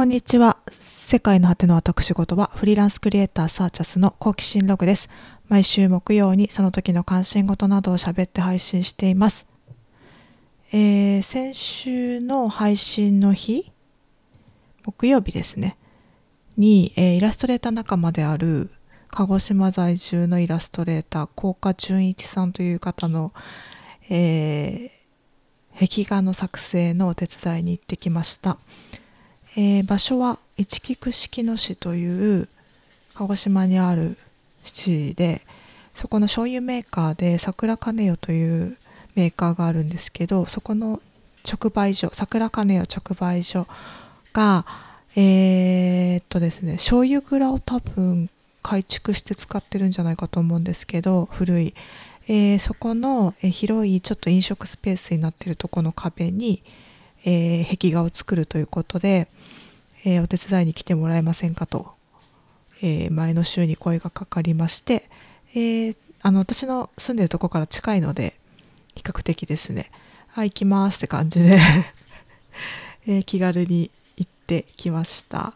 こんにちは。世界の果ての私事はフリーランスクリエイターサーチャスの好奇心ログです。毎週木曜にその時の関心事などを喋って配信しています。えー、先週の配信の日、木曜日ですね、に、えー、イラストレーター仲間である鹿児島在住のイラストレーター、高岡純一さんという方の、えー、壁画の作成のお手伝いに行ってきました。えー、場所は一菊式野市という鹿児島にある市でそこの醤油メーカーで桜金代というメーカーがあるんですけどそこの直売所桜金代直売所がえー、っとですね醤油蔵を多分改築して使ってるんじゃないかと思うんですけど古い、えー、そこの広いちょっと飲食スペースになってるとこの壁に、えー、壁画を作るということで、えー、お手伝いに来てもらえませんかと、えー、前の週に声がかかりまして、えあの私の住んでるとこから近いので比較的ですねはい行きますって感じで え気軽に行ってきました。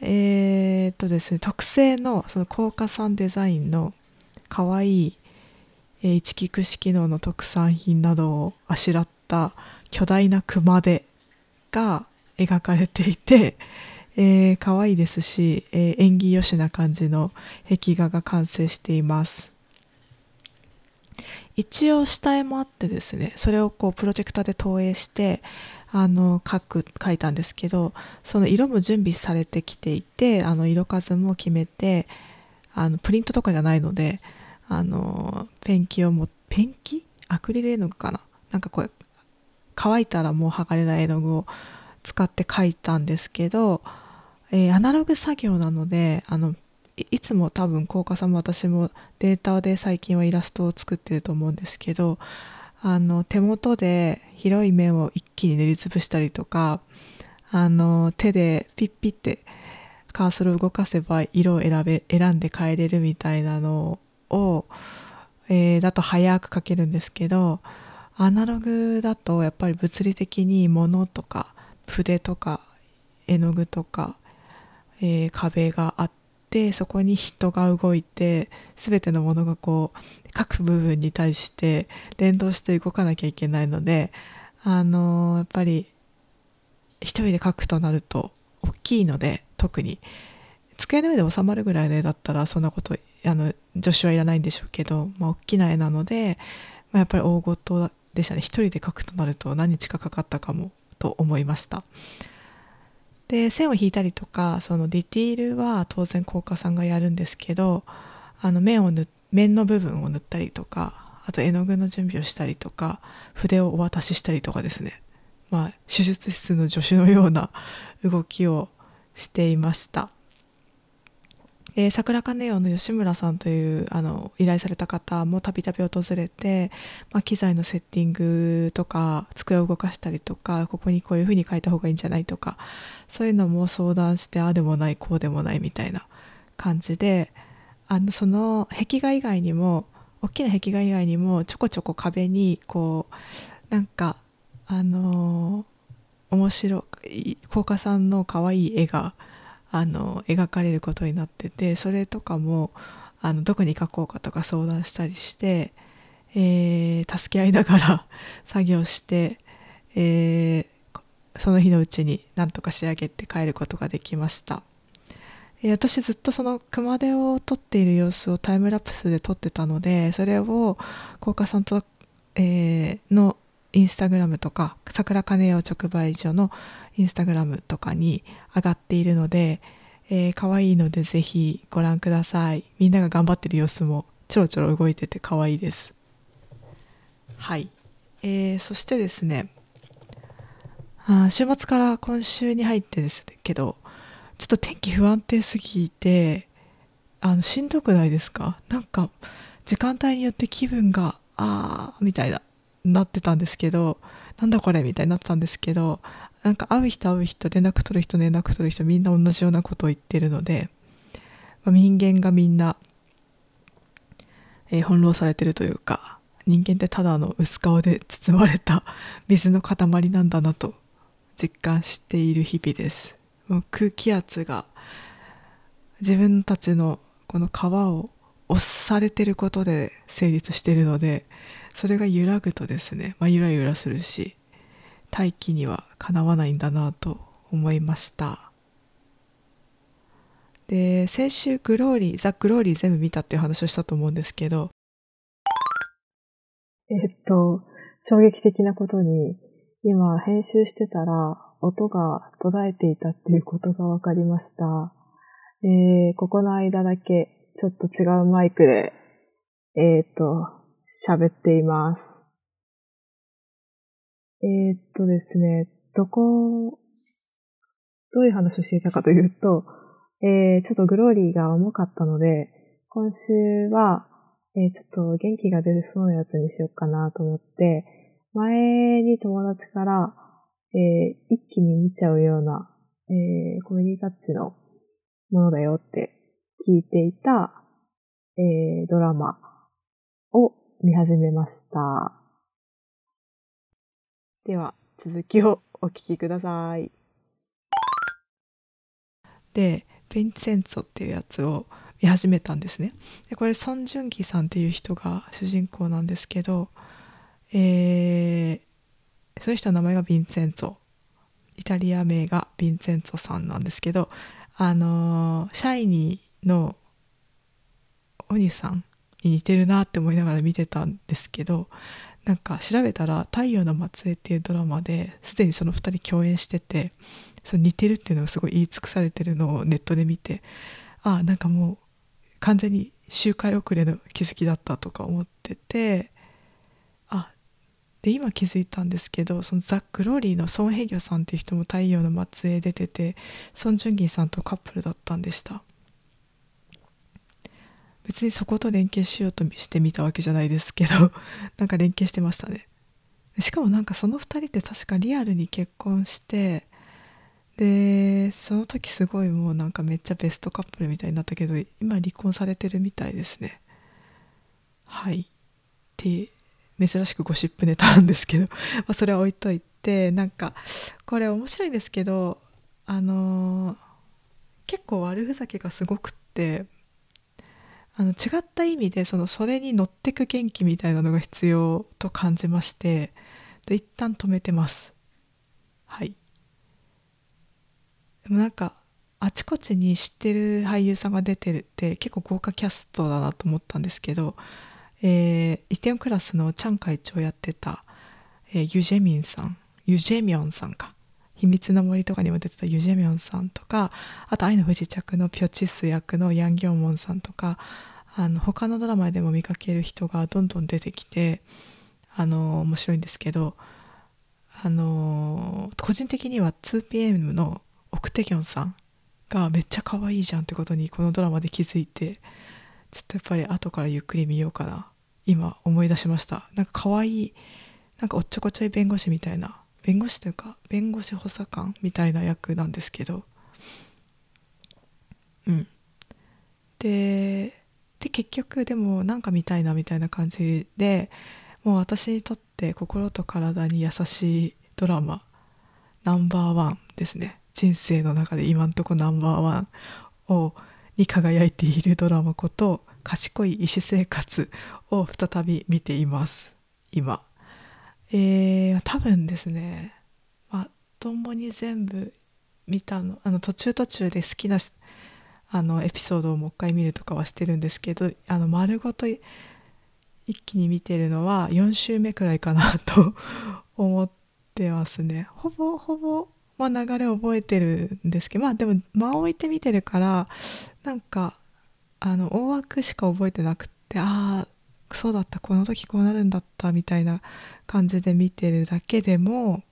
え、っとですね特製のその高価産デザインのかわいい、え一菊式能の特産品などをあしらった巨大な熊手が描かれていて、えー、可愛いですし、えー、縁起よしな感じの壁画が完成しています。一応下絵もあってですねそれをこうプロジェクターで投影してあの描く描いたんですけどその色も準備されてきていてあの色数も決めてあのプリントとかじゃないのであのペンキをもペンキ？アクリル絵の具かな？なんかこう乾いたらもう剥がれない絵の具を使って描いたんですけど、えー、アナログ作業なのであのいつも多分効果さんも私もデータで最近はイラストを作ってると思うんですけどあの手元で広い面を一気に塗りつぶしたりとかあの手でピッピッてカーソルを動かせば色を選べ選んで変えれるみたいなのを、えー、だと早く描けるんですけどアナログだとやっぱり物理的に物とか筆とか絵の具とか、えー、壁があってそこに人が動いて全てのものがこう各部分に対して連動して動かなきゃいけないのであのー、やっぱり一人で描くとなると大きいので特に。机の上で収まるぐらいの絵だったらそんなことあの助手はいらないんでしょうけど、まあ、大きな絵なので、ま、やっぱり大ごとでしたね。一人で描くとなると何日かかかったかもと思いました。で線を引いたりとかそのディティールは当然効果さんがやるんですけどあの面を塗面の部分を塗ったりとかあと絵の具の準備をしたりとか筆をお渡ししたりとかですね。まあ手術室の助手のような動きをしていました。で桜金代の吉村さんというあの依頼された方もたびたび訪れて、まあ、機材のセッティングとか机を動かしたりとかここにこういうふうに書いた方がいいんじゃないとかそういうのも相談してああでもないこうでもないみたいな感じであのその壁画以外にも大きな壁画以外にもちょこちょこ壁にこうなんかあのー、面白い高架さんの可愛い絵があの描かれることになっててそれとかもあのどこに描こうかとか相談したりして、えー、助け合いながら 作業して、えー、その日のうちになんとか仕上げて帰ることができました。え私ずっとその熊手を撮っている様子をタイムラプスで撮ってたのでそれを高架さんと、えー、のインスタグラムとか桜金代直売所のインスタグラムとかに上がっているので、えー、可愛いのでぜひご覧ください。みんなが頑張ってる様子もちょろちょろ動いてて可愛いです。はい、えー、そしてですねあ週末から今週に入ってですけどちょっと天気不安定すぎてあのしんどくないですか？なんか時間帯によって気分がああみたいななってたんですけどなんだこれ？みたいになったんですけどなんか会う人会う人連絡取る人連絡取る人みんな同じようなことを言ってるので、まあ、人間がみんな、えー、翻弄されてるというか人間ってただの薄皮で包まれた 水の塊なんだなと実感している日々です。もう空気圧が自分たちのこの皮を押されてることで成立してるのでそれが揺らぐとですね、まあ、ゆらゆらするし大気にはかなわないんだなと思いましたで先週グローリーザ・グローリー全部見たっていう話をしたと思うんですけどえっと衝撃的なことに今編集してたら音が途絶えていたっていうことが分かりました。えー、ここの間だけちょっと違うマイクで、えっ、ー、と、喋っています。えー、っとですね、どこ、どういう話をしていたかというと、えー、ちょっとグローリーが重かったので、今週は、えー、ちょっと元気が出るそうなやつにしようかなと思って、前に友達から、えー、一気に見ちゃうような、えー、コメディタッチのものだよって聞いていた、えー、ドラマを見始めました。では、続きをお聞きください。で、ヴィンセンツォっていうやつを見始めたんですね。でこれ、ソン・ジュンギさんっていう人が主人公なんですけど、えー、その人の名前がヴィンセンツォ。イタリア名がヴィンセンツォさんなんですけど、あのシャイニーのお兄さんに似てるなって思いながら見てたんですけどなんか調べたら「太陽の末裔」っていうドラマですでにその2人共演しててその似てるっていうのがすごい言い尽くされてるのをネットで見てああなんかもう完全に周回遅れの気づきだったとか思っててあで今気づいたんですけどそのザ・グローリーのソン・ヘギョさんっていう人も太陽の末裔出ててソン・ジュンギンさんとカップルだったんでした。別にそこと連携しようとしてみたわけじゃないですけど なんか連携してましたね。しかもなんかその2人って確かリアルに結婚してでその時すごいもうなんかめっちゃベストカップルみたいになったけど今離婚されてるみたいですね。はい。って珍しくゴシップネタなんですけど、まあ、それは置いといてなんかこれ面白いんですけどあのー、結構悪ふざけがすごくってあの違った意味でそのそれに乗ってく元気みたいなのが必要と感じまして一旦止めてます。はい。でもなんかあちこちに知ってる俳優さんが出てるって結構豪華キャストだなと思ったんですけどえー、イテオンクラスのチャン会長やってた、えー、ユジェミンさんユジェミョンさんか。秘密の森とかにも出てたユジェミョンさんとかあと愛の不時着のピョチス役のヤン・ギョンモンさんとかあの他のドラマでも見かける人がどんどん出てきてあの面白いんですけどあの個人的には 2PM のオクテギョンさんがめっちゃ可愛いじゃんってことにこのドラマで気づいてちょっとやっぱり後からゆっくり見ようかな。今思い出しました。なんか可愛いなんかおっちょこちょい弁護士みたいな弁護士というか弁護士補佐官みたいな役なんですけど。うん。でで結局でもなんか見たいなみたいな感じでもう私にとって心と体に優しいドラマナンバーワンですね。人生の中で今んとこナンバーワンをに輝いているドラマこと賢い医師生活を再び見ています今。えー、多分ですねまあ共に全部見たのあの途中途中で好きなあのエピソードをもう一回見るとかはしてるんですけどあの丸ごと一気に見てるのは4週目くらいかなと思ってますね。ほぼほぼ、まあ、流れ覚えてるんですけどまあでも間を置いて見てるからなんかあの大枠しか覚えてなくてああそうだった。この時こうなるんだったみたいな感じで見てるだけでも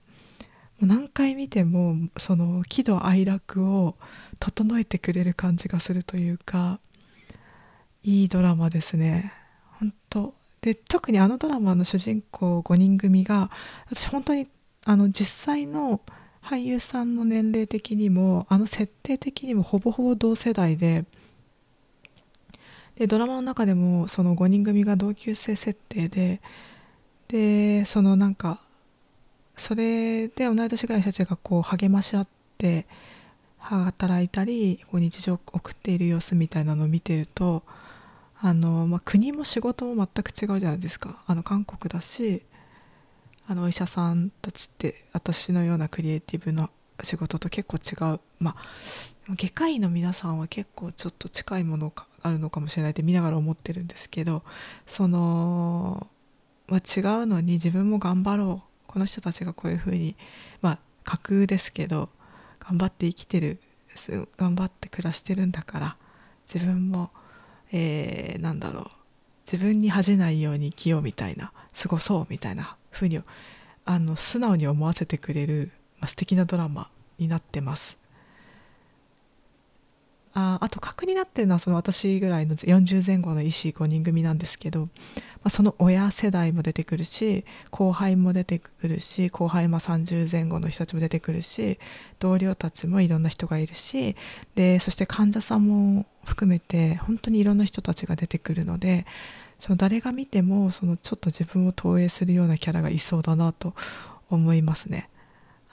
もう何回見てもその喜怒哀楽を整えてくれる感じがするというかいいドラマですね。本当。で特にあのドラマの主人公5人組が私本当にあの実際の俳優さんの年齢的にもあの設定的にもほぼほぼ同世代ででドラマの中でもその5人組が同級生設定ででそのなんかそれで同い年ぐらいの人たちがこう励まし合って働いたりこう日常を送っている様子みたいなのを見てるとあの、まあ、国も仕事も全く違うじゃないですか。あの韓国だしあのお医者さんたちって私のようなクリエイティブな仕事と結構違う。まあ外科医の皆さんは結構ちょっと近いものがあるのかもしれないって見ながら思ってるんですけどその、まあ、違うのに自分も頑張ろうこの人たちがこういうふうにまあ架空ですけど頑張って生きてる頑張って暮らしてるんだから自分も、えー、なんだろう自分に恥じないように生きようみたいな過ごそうみたいなふうにあの素直に思わせてくれる、まあ、素敵なドラマになってます。ああと核になってるのはその私ぐらいの40前後の医師5人組なんですけど、まあ、その親世代も出てくるし後輩も出てくるし後輩も30前後の人たちも出てくるし同僚たちもいろんな人がいるしでそして患者さんも含めて本当にいろんな人たちが出てくるのでその誰が見てもそのちょっと自分を投影するようなキャラがいそうだなと思いますね。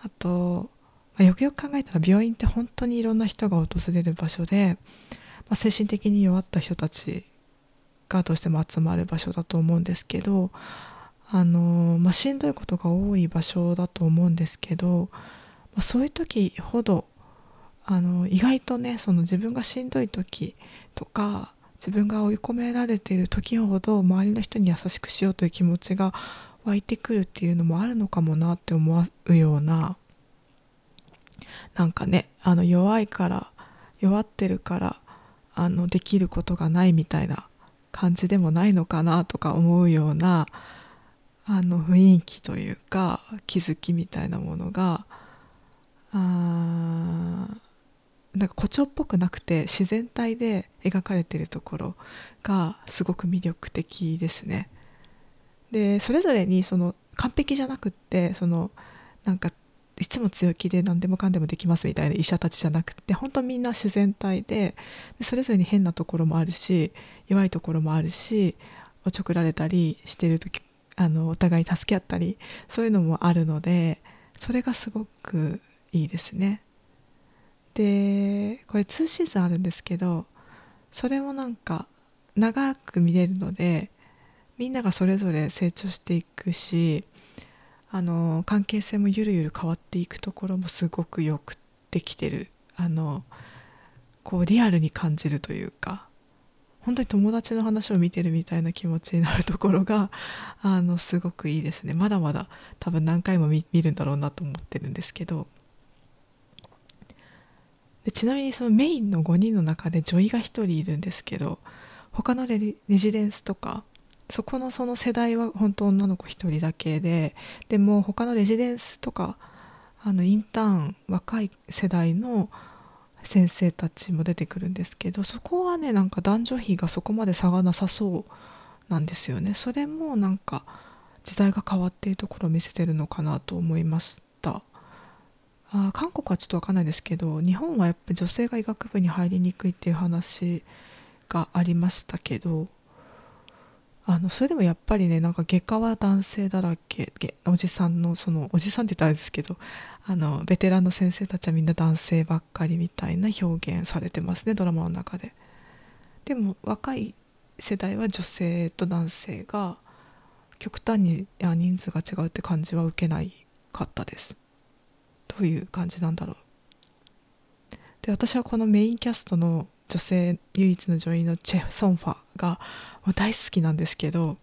あとま、よくよく考えたら病院って本当にいろんな人が訪れる場所で、まあ、精神的に弱った人たちがどうしても集まる場所だと思うんですけどあの、まあ、しんどいことが多い場所だと思うんですけど、まあ、そういう時ほどあの意外とねその自分がしんどい時とか自分が追い込められている時ほど周りの人に優しくしようという気持ちが湧いてくるっていうのもあるのかもなって思うようななんかねあの弱いから弱ってるからあのできることがないみたいな感じでもないのかなとか思うようなあの雰囲気というか気づきみたいなものがあなんか誇張っぽくなくて自然体で描かれてるところがすごく魅力的ですね。でそれぞれにその完璧じゃなくってそのなんかいつも強気で何でもかんでもできますみたいな医者たちじゃなくて本当みんな自然体でそれぞれに変なところもあるし弱いところもあるしおちょくられたりしてる時あのお互い助け合ったりそういうのもあるのでそれがすごくいいですね。でこれ2シーズンあるんですけどそれもなんか長く見れるのでみんながそれぞれ成長していくしあの関係性もゆるゆる変わっていくところもすごくよくできてる。あのこうリアルに感じるというか本当に友達の話を見てるみたいな気持ちになるところがあのすごくいいですね。まだまだ多分何回も見るんだろうなと思ってるんですけど。でちなみにそのメインの5人の中で女医が1人いるんですけど他のレジデンスとかそこのその世代は本当女の子1人だけででも他のレジデンスとかあのインターン若い世代の先生たちも出てくるんですけどそこはねなんか男女比がそこまで差がなさそうなんですよね。それもなんか時代が変わっているところを見せてるのかなと思いました。あ韓国はちょっと分かんないですけど日本はやっぱ女性が医学部に入りにくいっていう話がありましたけどあのそれでもやっぱりねなんか外科は男性だらけ。おじさんのそのおじさんって言ったらあれですけどあのベテランの先生たちはみんな男性ばっかりみたいな表現されてますねドラマの中で。でも若い世代は女性と男性が極端に人数が違うって感じは受けないかったです。どういう感じなんだろう。で私はこのメインキャストの女性唯一の女優のチェ・ソンファが大好きなんですけど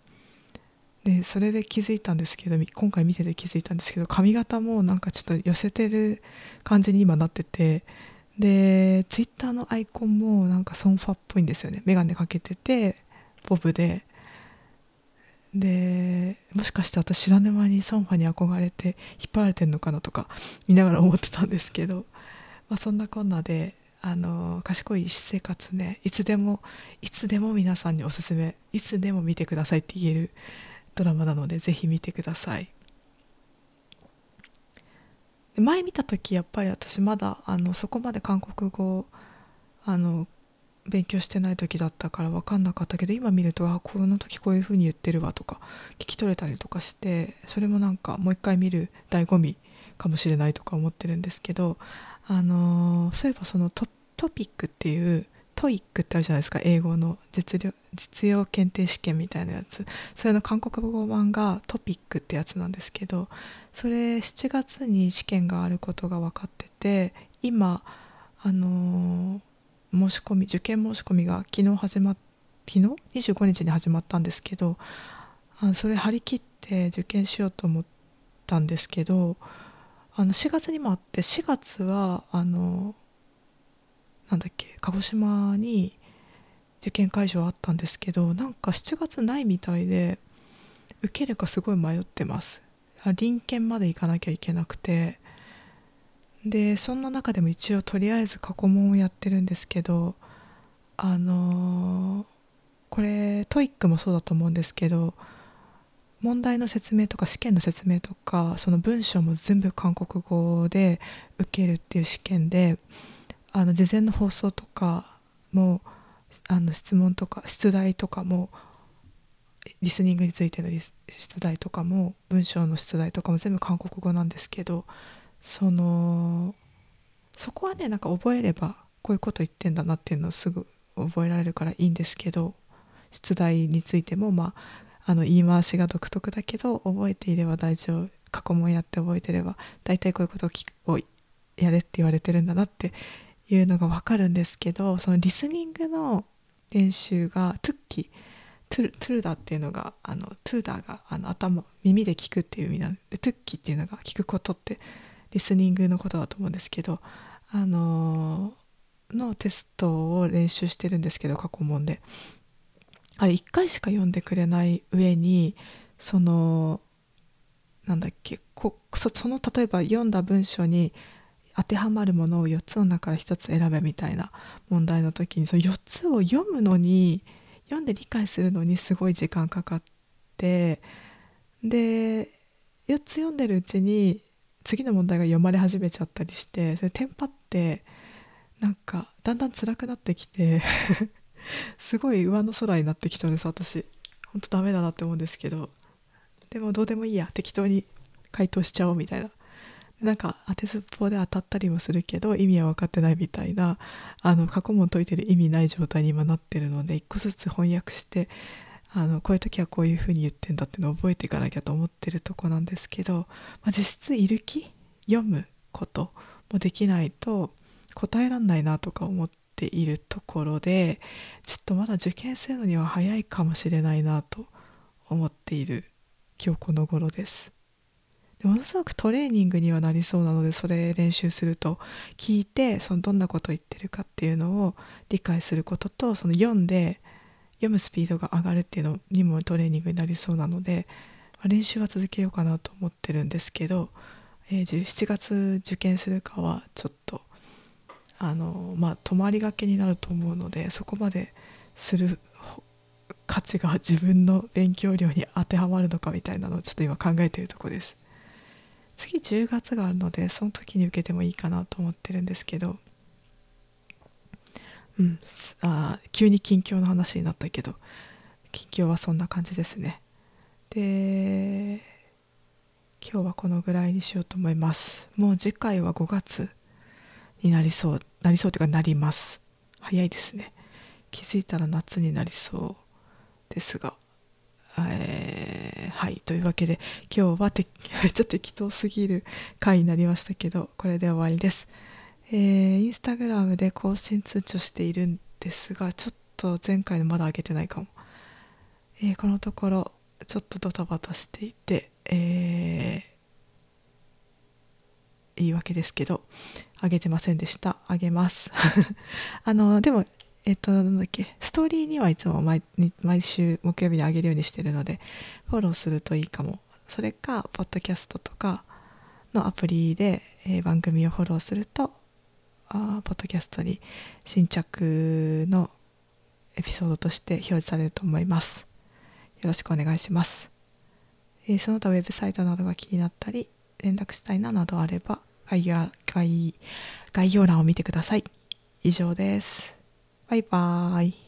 でそれで気づいたんですけど今回見てて気づいたんですけど髪型もなんかちょっと寄せてる感じに今なっててでツイッターのアイコンもなんかソンファっぽいんですよね。眼鏡かけててボブで。でもしかして私知らぬ間にソンファに憧れて引っ張られてるのかなとか見ながら思ってたんですけど、まあ、そんなこんなであの賢い私生活ねいつでもいつでも皆さんにおすすめいつでも見てくださいって言えるドラマなのでぜひ見てください。前見た時やっぱり私まだあのそこまで韓国語あの勉強してない時だったから分かんなかったけど今見るとあこの時こういう風に言ってるわとか聞き取れたりとかしてそれもなんかもう一回見る醍醐味かもしれないとか思ってるんですけどあのそういえばその TOPIKっていう TOEICってあるじゃないですか。英語の実力実用検定試験みたいなやつ。それの韓国語版が TOPIKってやつなんですけどそれ7月に試験があることが分かってて今あの申し込み受験申し込みが昨日始まっ昨日？25日に始まったんですけどあそれ張り切って受験しようと思ったんですけどあの4月にもあって4月はあのなんだっけ鹿児島に受験会場あったんですけどなんか7月ないみたいで受けるかすごい迷ってます。隣県まで行かなきゃいけなくて。でそんな中でも一応とりあえず過去問をやってるんですけどあのー、これ TOEICもそうだと思うんですけど問題の説明とか試験の説明とかその文章も全部韓国語で受けるっていう試験であの事前の放送とかもあの質問とか出題とかもリスニングについての出題とかも文章の出題とかも全部韓国語なんですけどそのそこはねなんか覚えればこういうこと言ってんだなっていうのをすぐ覚えられるからいいんですけど出題についてもまああの言い回しが独特だけど覚えていれば大丈夫過去問やって覚えてれば大体こういうことをやれって言われてるんだなっていうのが分かるんですけどそのリスニングの練習がトゥッキトゥトゥルダっていうのがあのトゥーダーがあの頭耳で聞くっていう意味なんでトゥッキっていうのが聞くことってリスニングのことだと思うんですけどあののテストを練習してるんですけど過去問で。あれ1回しか読んでくれない上にそのなんだっけこその例えば読んだ文章に当てはまるものを4つの中から1つ選べみたいな問題の時にその4つを読むのに読んで理解するのにすごい時間かかってで4つ読んでるうちに次の問題が読まれ始めちゃったりしてそれテンパってなんかだんだん辛くなってきて すごい上の空になってきちゃうんです私。ほんとダメだなって思うんですけど。でもどうでもいいや。適当に回答しちゃおうみたいな。なんか当てずっぽうで当たったりもするけど意味は分かってないみたいな。あの過去問解いてる意味ない状態に今なってるので一個ずつ翻訳してあのこういう時はこういうふうに言ってんだっていうのを覚えていかなきゃと思ってるとこなんですけど、まあ、実質いる気？読むこともできないと答えらんないなとか思っているところでちょっとまだ受験するのには早いかもしれないなと思っている今日この頃です。ものすごくトレーニングにはなりそうなのでそれ練習すると聞いてそのどんなこと言ってるかっていうのを理解することとその読んで読むスピードが上がるっていうのにもトレーニングになりそうなので、ま、練習は続けようかなと思ってるんですけど、えー、7月受験するかはちょっとあのまあ泊まりがけになると思うのでそこまでする価値が自分の勉強量に当てはまるのかみたいなのをちょっと今考えているとこです。次10月があるのでその時に受けてもいいかなと思ってるんですけど。うんあ急に近況の話になったけど近況はそんな感じですね。で今日はこのぐらいにしようと思います。もう次回は5月。になりそうなりそうというかなります。早いですね。気づいたら夏になりそうですが。えー、はい。というわけで今日はて ちょっと適当すぎる回になりましたけどこれで終わりです、えー、インスタグラムで更新通知をしているんですがちょっと前回のまだ上げてないかも、えー、このところちょっとドタバタしていて、えー、言い訳ですけど上げてませんでした上げます あのでもえっと、なんだっけ、ストーリーにはいつも毎毎週木曜日にあげるようにしてるので、フォローするといいかも。それか、ポッドキャストとかのアプリで、えー、番組をフォローすると、あポッドキャストに新着のエピソードとして表示されると思います。よろしくお願いします。えー、その他ウェブサイトなどが気になったり、連絡したいななどあれば概要概概要欄を見てください。以上です。バイバーイ。